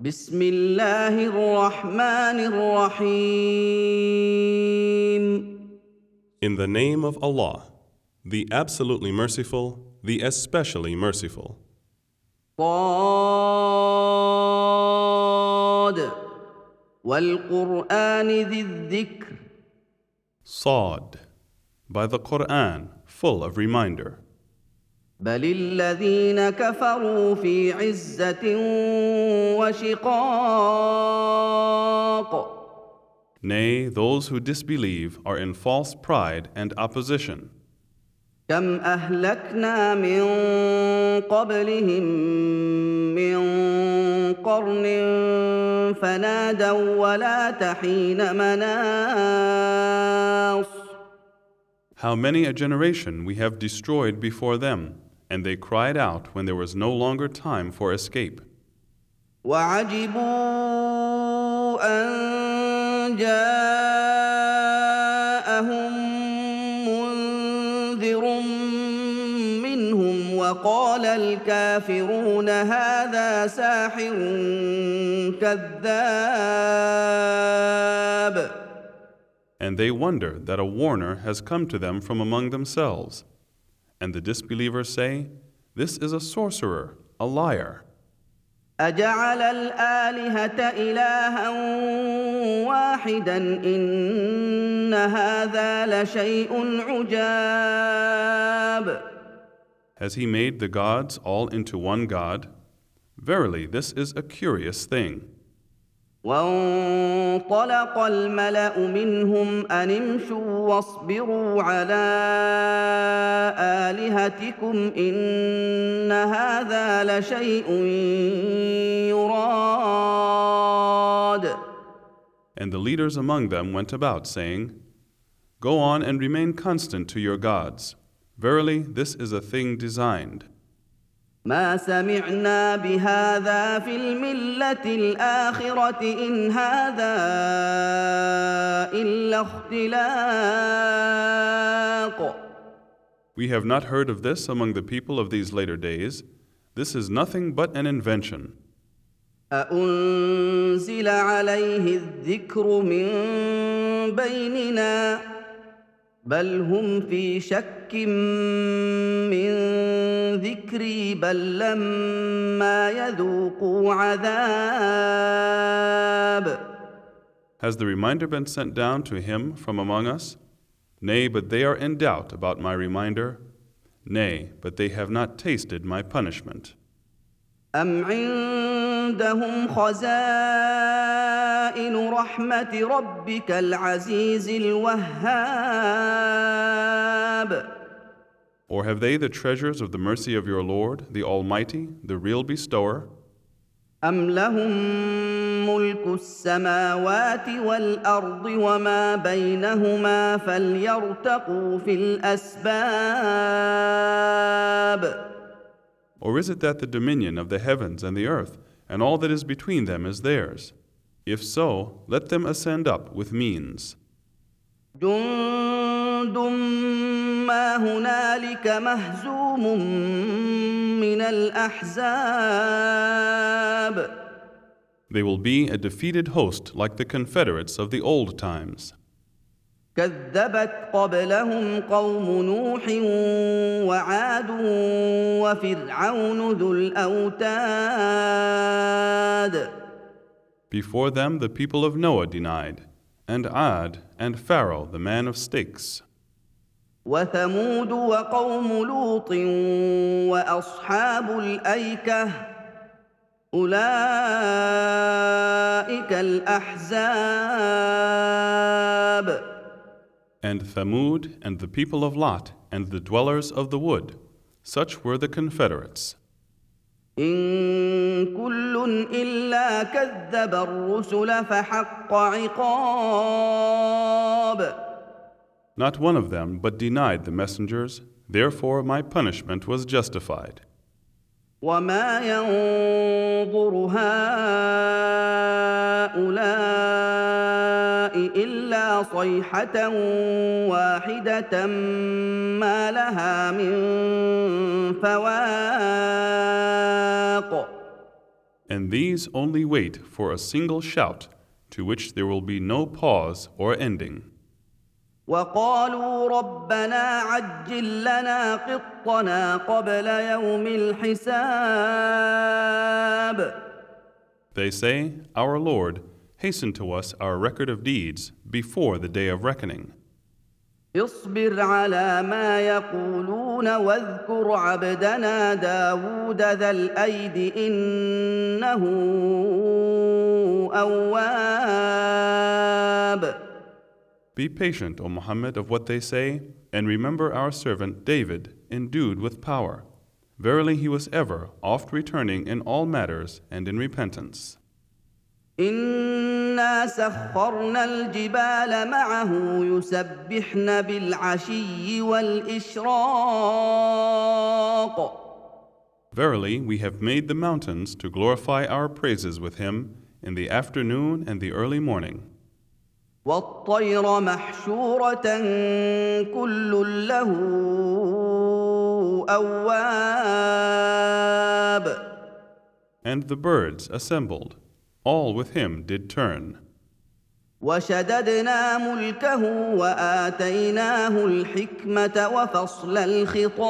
بسم الله الرحمن الرحيم In the name of Allah, the absolutely merciful, the especially merciful. صاد والقرآن ذي الذكر Sawd, by the Quran, full of reminder. بل الذين كفروا في عزة وشقاق Nay, those who disbelieve are in false pride and opposition. كم أهلكنا من قبلهم من قرن فنادوا ولا تحين مناص How many a generation we have destroyed before them, and they cried out when there was no longer time for escape. وعجبوا أن جاءهم منذر منهم وقال الكافرون هذا ساحر كذاب And they wonder that a warner has come to them from among themselves. And the disbelievers say, This is a sorcerer, a liar. أجعل الآلهة إلها واحدا إن هذا لشيء عجاب Has he made the gods all into one God? Verily, this is a curious thing. وانطلق الملأ منهم أن امشوا واصبروا على آلهتكم إن هذا لشيء يراد And the leaders among them went about, saying, Go on and remain constant to your gods. Verily, this is a thing designed. ما سمعنا بهذا في الملة الآخرة إن هذا إلا اختلاق We have not heard of this among the people of these later days. This is nothing but an invention. أأنزل عليه الذكر من بيننا بل هم في شك من ذكري بل لما يذوقوا عذاب Has the reminder been sent down to him from among us? Nay, but they are in doubt about my reminder. Nay, but they have not tasted my punishment. أم عندهم خزائن رحمة ربك العزيز الوهاب Or have they the treasures of the mercy of your Lord, the Almighty, the real bestower? أم لهم ملك السماوات والأرض وما بينهما فليرتقوا في الأسباب Or is it that the dominion of the heavens and the earth and all that is between them is theirs? If so, let them ascend up with means. جند ما هنالك مهزوم من الأحزاب They will be a defeated host like the Confederates of the old times. كذبت قبلهم قوم نوح وعاد وفرعون ذو الأوتاد Before them the people of Noah denied, and Ad and Pharaoh the man of stakes, وثمود وقوم لوط وأصحاب الأيكة أولئك الأحزاب and Thamud and the people of Lot and the dwellers of the wood. Such were the Confederates. إن كل إلا كذب الرسل فحق عقاب Not one of them but denied the messengers, therefore my punishment was justified. وما ينظر هؤلاء إلا صيحة واحدة ما لها من فواق And these only wait for a single shout, to which there will be no pause or ending. وقالوا ربنا عجل لنا قطنا قبل يوم الحساب They say, Our Lord, hasten to us our record of deeds before the day of reckoning. اصبر على ما يقولون واذكر عبدنا داود ذا الأيد إنه أواب Be patient, O Muhammad, of what they say, and remember our servant David, endued with power. Verily, he was ever oft returning in all matters and in repentance. إنا سخرنا الجبال معه يسبحن بالعشي والإشراق Verily, we have made the mountains to glorify our praises with him in the afternoon and the early morning. والطير محشورة كل له أواب And the birds assembled, all with him did turn. وشددنا ملكه وآتيناه الحكمة وفصل الخطاب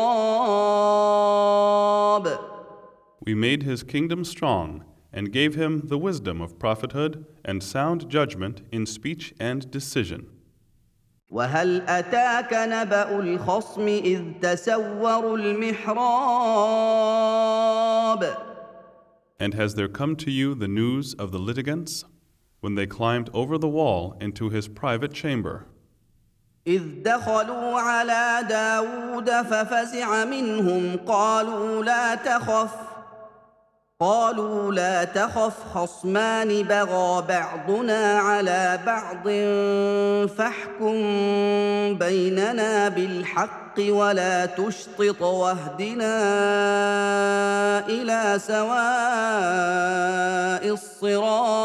We made his kingdom strong and gave him the wisdom of prophethood and sound judgment in speech and decision. وهل أتاك نبأ الخصم إذ تسوروا المحراب And has there come to you the news of the litigants when they climbed over the wall into his private chamber? إذ دخلوا على داود ففزع منهم قالوا لا تخف قالوا لا تخف خصمان بغى بعضنا على بعض فاحكم بيننا بالحق ولا تشطط واهدنا إلى سواء الصراط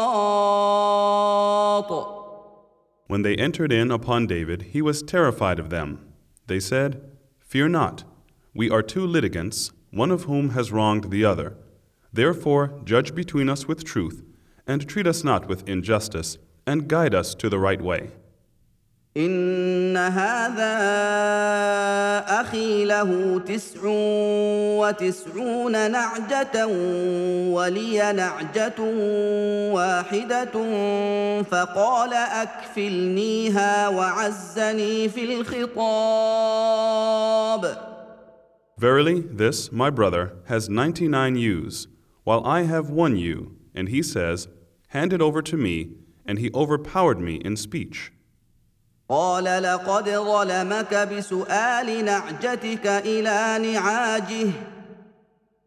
When they entered in upon David, he was terrified of them. They said, Fear not, we are two litigants, one of whom has wronged the other. Therefore, judge between us with truth, and treat us not with injustice, and guide us to the right way. إن هذا أخي له تسع وتسعون نعجة ولي نعجة واحدة فقال أكفلنيها وعزني في الخطاب Verily, this, my brother, has ninety nine ewes, while I have one ewe, and he says, Hand it over to me, and he overpowered me in speech. قال لقد ظلمك بسؤال نعجتك إلى نعاجه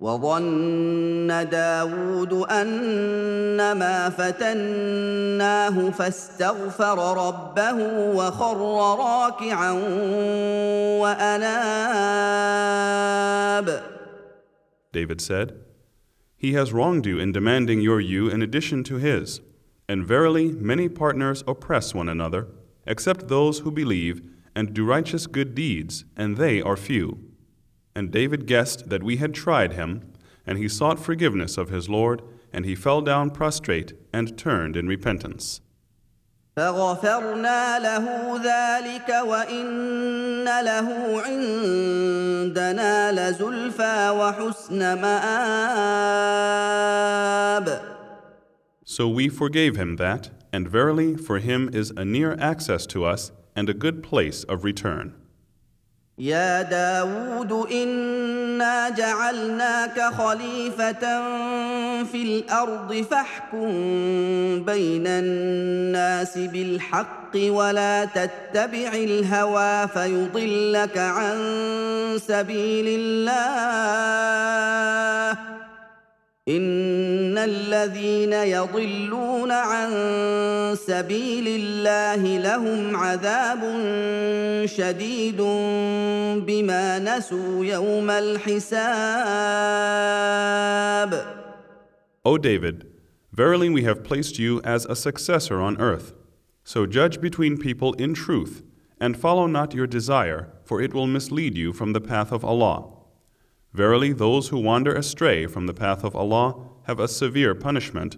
وظن داود فتناه فاستغفر ربه وخر راكعا وأناب David said, He has wronged you in demanding your ewe in addition to his. And verily, many partners oppress one another, except those who believe and do righteous good deeds, and they are few. And David guessed that we had tried him, and he sought forgiveness of his Lord, and he fell down prostrate and turned in repentance. فغفرنا له ذلك وإن له عندنا لزلفى وحسن مآب So we forgave him that, and verily for him is a near access to us and a good place of return. يا داود إنا جعلناك خليفة في الأرض فاحكم بين الناس بالحق ولا تتبع الهوى فيضلك عن سبيل الله. إن الذين يضلون عن سبيل الله لهم عذاب شديد بما نسوا يوم الحساب O David, verily we have placed you as a successor on earth. So judge between people in truth, and follow not your desire, for it will mislead you from the path of Allah. Verily, those who wander astray from the path of Allah have a severe punishment,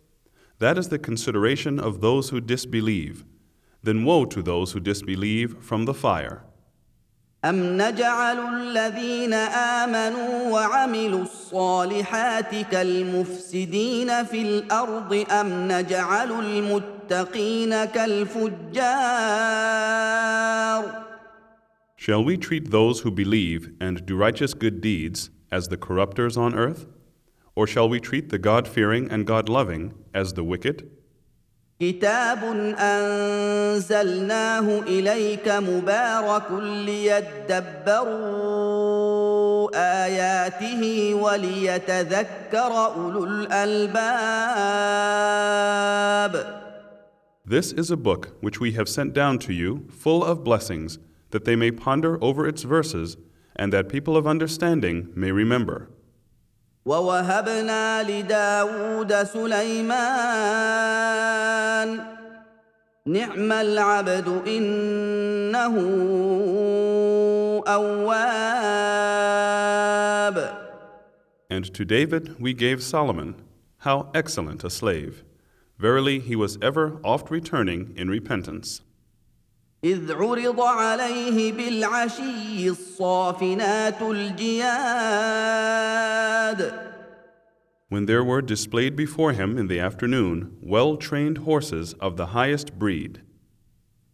That is the consideration of those who disbelieve. Then woe to those who disbelieve from the fire. أم نجعل الذين آمنوا وعملوا الصالحات كالمفسدين في الأرض أم نجعل المتقين كالفجار Shall we treat those who believe and do righteous good deeds as the corrupters on earth? Or shall we treat the God fearing and God loving as the wicked? كتاب أنزلناه إليك مبارك ليدبروا آياته وليتذكر أولو الألباب This is a book which we have sent down to you, full of blessings, that they may ponder over its verses, and that people of understanding may remember. ووهبنا لداود سليمان نعم العبد إنه أواب And to David we gave Solomon, how excellent a slave! Verily, he was ever oft returning in repentance. إذ عرض عليه بالعشي الصافنات الجياد When there were displayed before him in the afternoon well trained horses of the highest breed,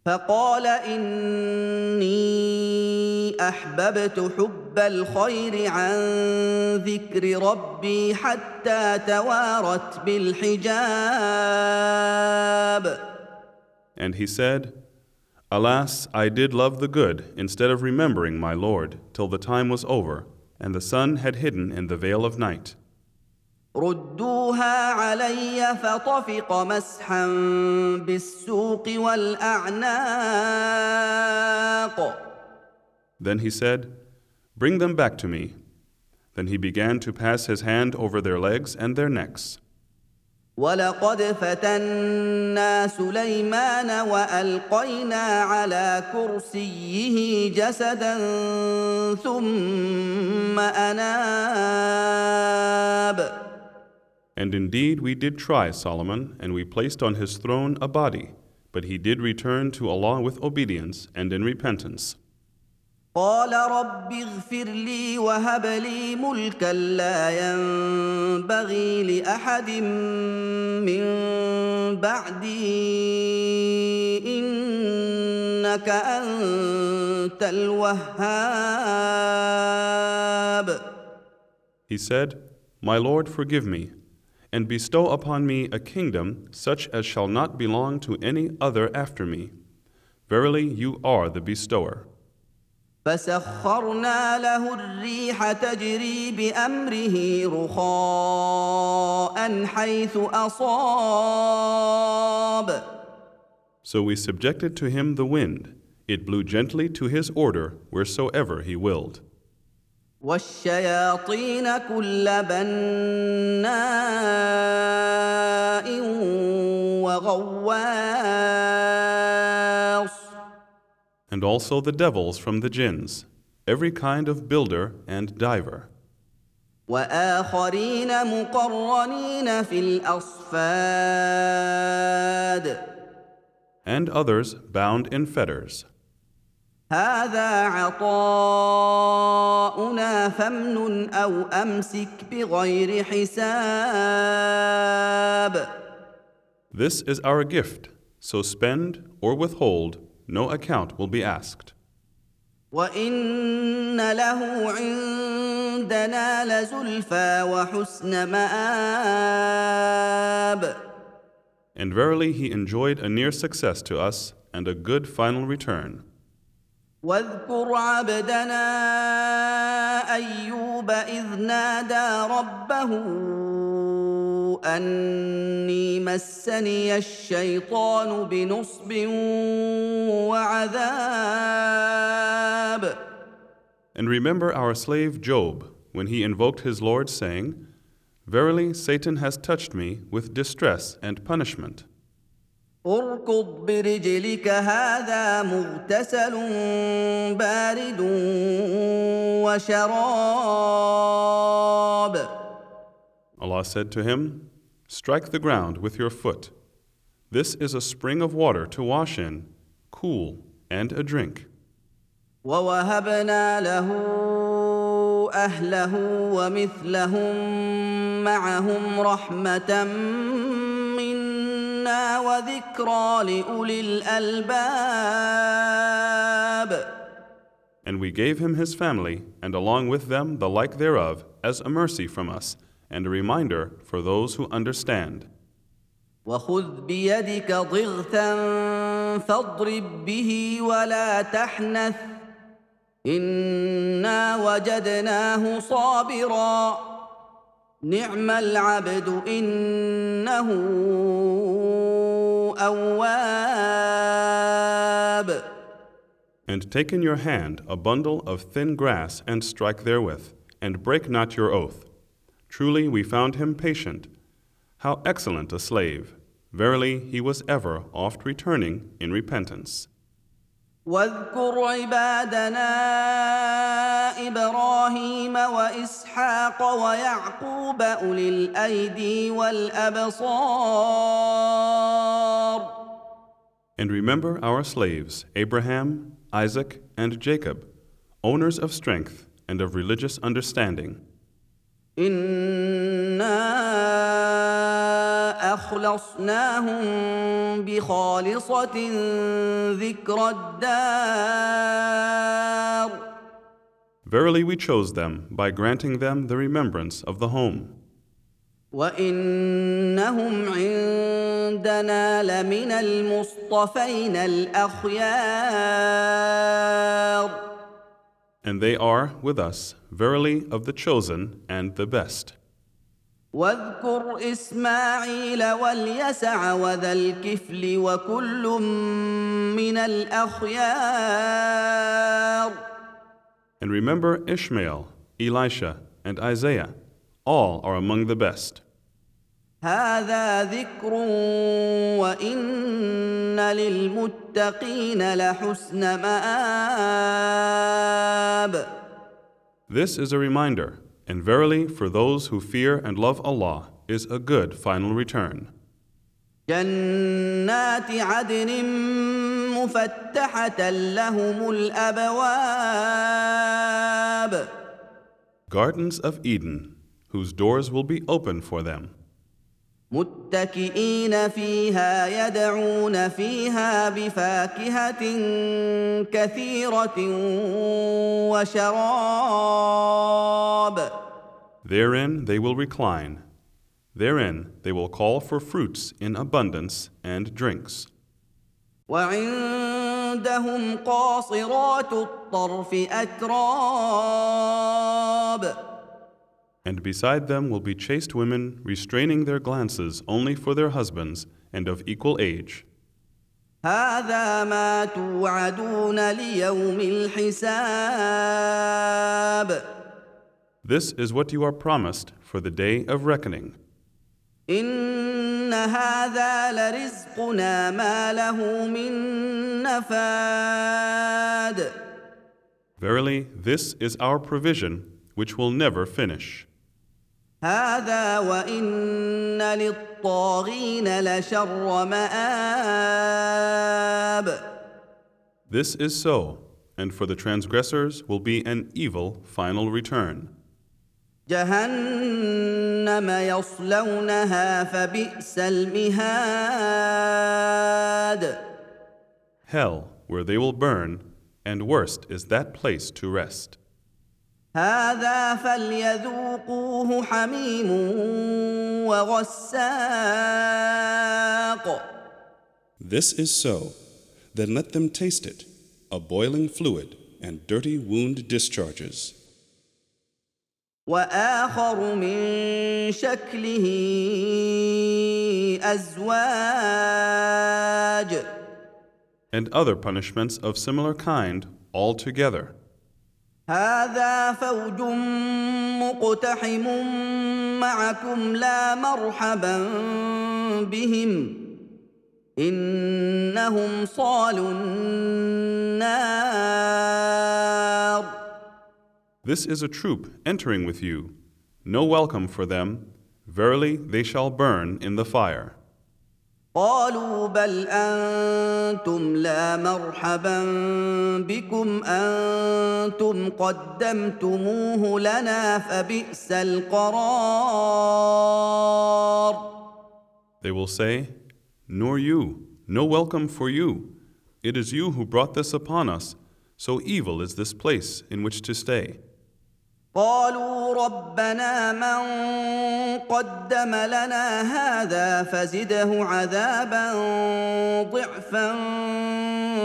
فقال إني أحببت حب الخير عن ذكر ربي حتى توارت بالحجاب and he said, Alas, I did love the good instead of remembering my Lord till the time was over, and the sun had hidden in the veil of night. ردوها علي فطفق مسحا بالسوق والأعناق Then he said, Bring them back to me. Then he began to pass his hand over their legs and their necks. ولقد فتنا سليمان والقينا على كرسيه جسدا ثم اناب And indeed we did try Solomon, and we placed on his throne a body, but he did return to Allah with obedience and in repentance. قال رب اغفر لي وهب لي ملكا لا ينبغي لاحد من بعدي انك انت الوهاب He said, My Lord, forgive me, and bestow upon me a kingdom such as shall not belong to any other after me. Verily, you are the bestower. فسخرنا له الريح تجري بامره رخاء حيث اصاب So we subjected to him the wind. It blew gently to his order wheresoever he willed. والشياطين كل بناء وغواص And also the devils from the jinns, every kind of builder and diver. واخرين مقرنين في الاصفاد and others bound in fetters. هذا عطاؤنا فامنن او امسك بغير حساب This is our gift, so spend or withhold, no account will be asked. وان له عندنا لزلفى وحسن مآب And verily he enjoyed a near success to us and a good final return. واذكر عبدنا ايوب اذ نادى ربه اني مسني الشيطان بنصب وعذاب And remember our slave Job when he invoked his Lord, saying, Verily Satan has touched me with distress and punishment. اركض برجلك هذا مغتسل بارد وشراب Allah said to him, Strike the ground with your foot. This is a spring of water to wash in, cool, and a drink. ووهبنا له اهله ومثلهم معهم رحمه منا وذكرى لاولي الالباب And we gave him his family, and along with them the like thereof, as a mercy from us, and a reminder for those who understand. وخذ بيدك ضغثا فاضرب به ولا تحنث انا وجدناه صابرا نعم العبد انه اواب And take in your hand a bundle of thin grass and strike therewith, and break not your oath. Truly we found him patient. How excellent a slave! Verily he was ever oft returning in repentance. واذكر عبادنا ابراهيم واسحاق ويعقوب اولي الايدي والابصار And remember our slaves, Abraham, Isaac, and Jacob, owners of strength and of religious understanding. انا اخلصناهم بخالصه ذكر الدار Verily we chose them by granting them the remembrance of the home. وانهم عندنا لمن المصطفين الاخيار And they are, with us, verily of the chosen and the best. واذكر اسماعيل واليسع وذا الكفل وكل من الاخيار And remember Ishmael, Elisha, and Isaiah. All are among the best. هذا ذكر وان للمتقين لحسن مآب This is a reminder, and verily for those who fear and love Allah is a good final return. جنات عدن مفتحه لهم الابواب Gardens of Eden, whose doors will be open for them. متكئين فيها يدعون فيها بفاكهه كثيره وشراب Therein they will recline. Therein they will call for fruits in abundance and drinks. وعندهم قاصرات الطرف اتراب And beside them will be chaste women restraining their glances only for their husbands and of equal age. هذا ما توعدون ليوم الحساب This is what you are promised for the day of reckoning. ان هذا لرزقنا ما له من نفاد Verily, this is our provision which will never finish. هذا وان للطاغين لشر مآب This is so, and for the transgressors will be an evil final return. جهنم يصلونها فبئس المهاد Hell, where they will burn, and worst is that place to rest. هذا فليذوقوه حميم وغساق This is so. Then let them taste it a boiling fluid and dirty wound discharges. واخر من شكله ازواج And other punishments of similar kind altogether. هذا فوج مقتحم معكم لا مرحبا بهم انهم صالوا النار This is a troop entering with you. No welcome for them. Verily, they shall burn in the fire. قالوا بل انتم لا مرحبا بكم انتم قدمتموه لنا فبئس القرار They will say, Nor you, no welcome for you. It is you who brought this upon us, so evil is this place in which to stay. قالوا ربنا من قدم لنا هذا فزده عذابا ضعفا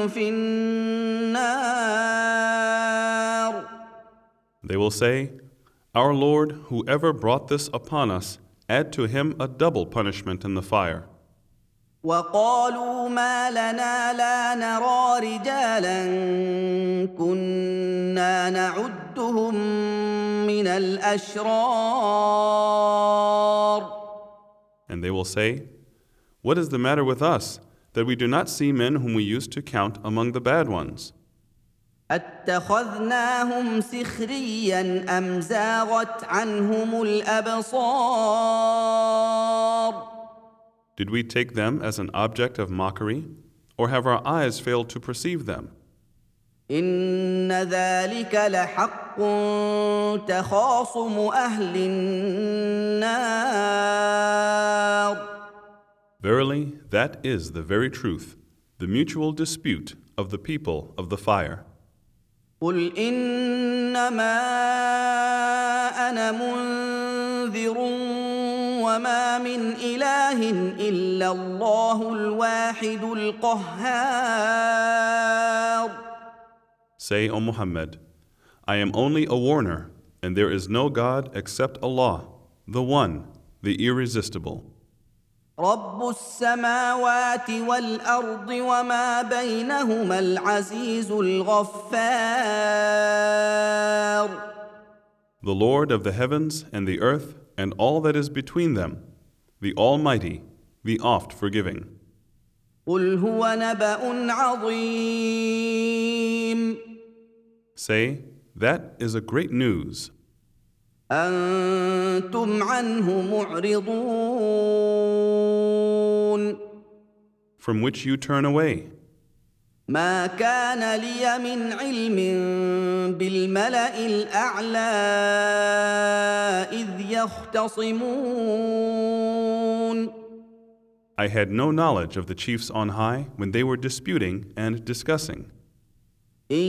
في النار They will say, Our Lord, whoever brought this upon us, add to him a double punishment in the fire. وقالوا ما لنا لا نرى رجالا كنا نعدهم من الاشرار And they will say, What is the matter with us, that we do not see men whom we used to count among the bad ones? اتخذناهم سخريا ام زاغت عنهم الابصار Did we take them as an object of mockery, or have our eyes failed to perceive them? إن ذلك لحق تخاصم أهل النار Verily, that is the very truth, the mutual dispute of the people of the fire. قل انما أنا منذر وما من اله الا الله الواحد القهار Say, O Muhammad, I am only a warner, and there is no God except Allah, the One, the Irresistible. رب السماوات والارض وما بينهما العزيز الغفار The Lord of the heavens and the earth and all that is between them, the Almighty, the oft forgiving. قل هو نبأ عظيم Say, that is a great news. أنتم عنه معرضون from which you turn away. ما كان لي من علم بالملأ الأعلى إذ يختصمون I had no knowledge of the chiefs on high when they were disputing and discussing. إن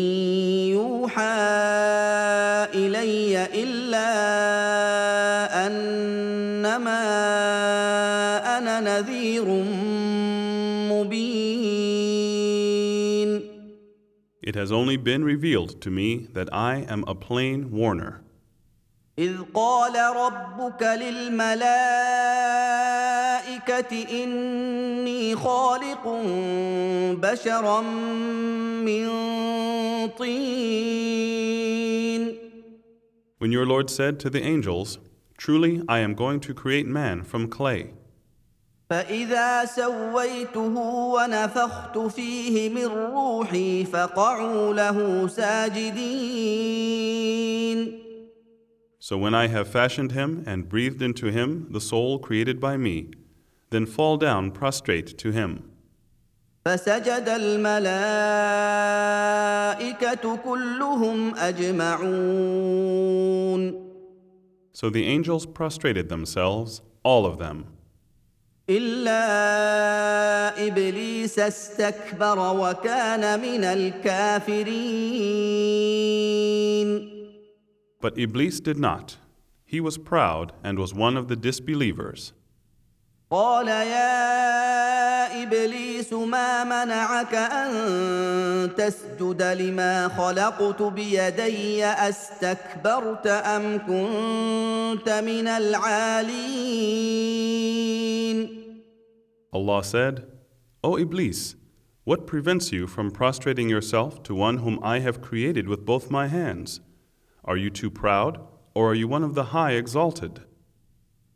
يوحى إلي إلا أنما أنا نذير مبين It has only been revealed to me that I am a plain warner. إذ قال ربك للملائكة إني خالق بشرا من طين When your Lord said to the angels, Truly I am going to create man from clay. فإذا سويته ونفخت فيه من روحي فقعوا له ساجدين So when I have fashioned him and breathed into him the soul created by me, then fall down prostrate to him. فسجد الملائكه كلهم اجمعون So the angels prostrated themselves, all of them, الا ابليس استكبر وكان من الكافرين but Iblis did not. He was proud and was one of the disbelievers. قال يا ابليس ما منعك ان تسجد لما خلقت بيدي استكبرت ام كنت من العالين Allah said, O Iblis, what prevents you from prostrating yourself to one whom I have created with both my hands? Are you too proud, or are you one of the high exalted?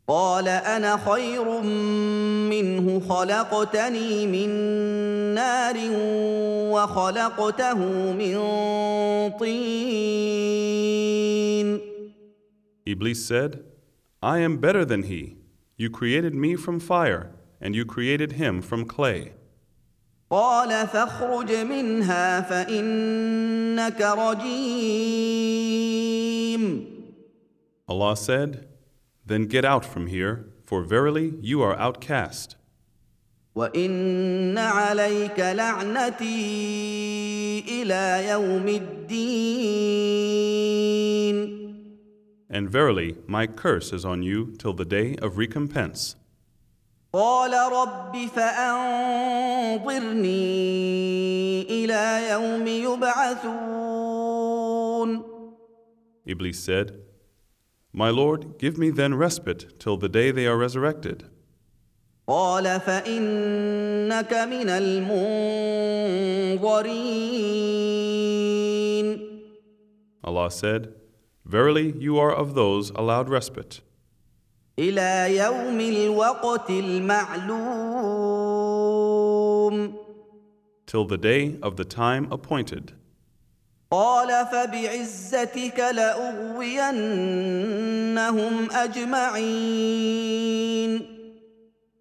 قال أنا خير منه خلقتني من نار وخلقته من طين Iblis said, I am better than he. You created me from fire, and you created him from clay. قال فاخرج منها فانك رجيم Allah said, Then get out from here, for verily you are outcast. وان عليك لعنتي الى يوم الدين And verily, my curse is on you till the day of recompense. قال رب فانظرني الى يوم يبعثون Iblis said, My Lord, give me then respite till the day they are resurrected. قال فانك من المنظرين Allah said, Verily, you are of those allowed respite, الى يوم الوقت المعلوم till the day of the time appointed. قال فبعزتك لاغوينهم اجمعين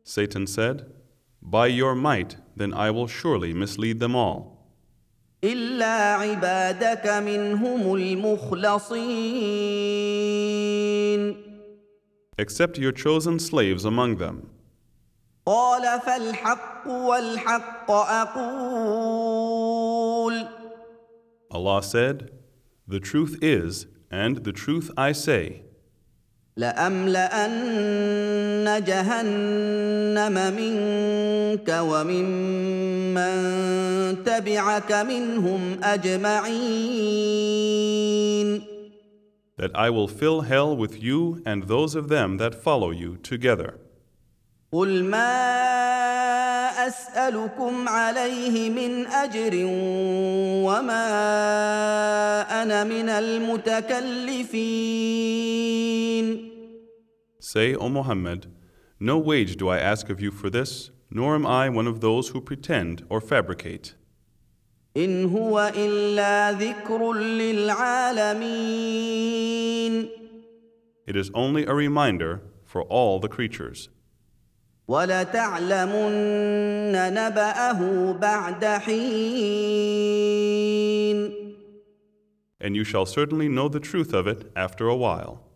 Satan said, By your might, then I will surely mislead them all, الا عبادك منهم المخلصين except your chosen slaves among them. قال فالحق والحق أقول Allah said, The truth is, and the truth I say, لأملأن جهنم منك وممن تبعك منهم أجمعين that I will fill hell with you and those of them that follow you together. قل ما أسألكم عليه من أجر وما أنا من المتكلفين Say, O Muhammad, no wage do I ask of you for this, nor am I one of those who pretend or fabricate. إن هو إلا ذكر للعالمين It is only a reminder for all the creatures. ولتعلمن نبأه بعد حين And you shall certainly know the truth of it after a while.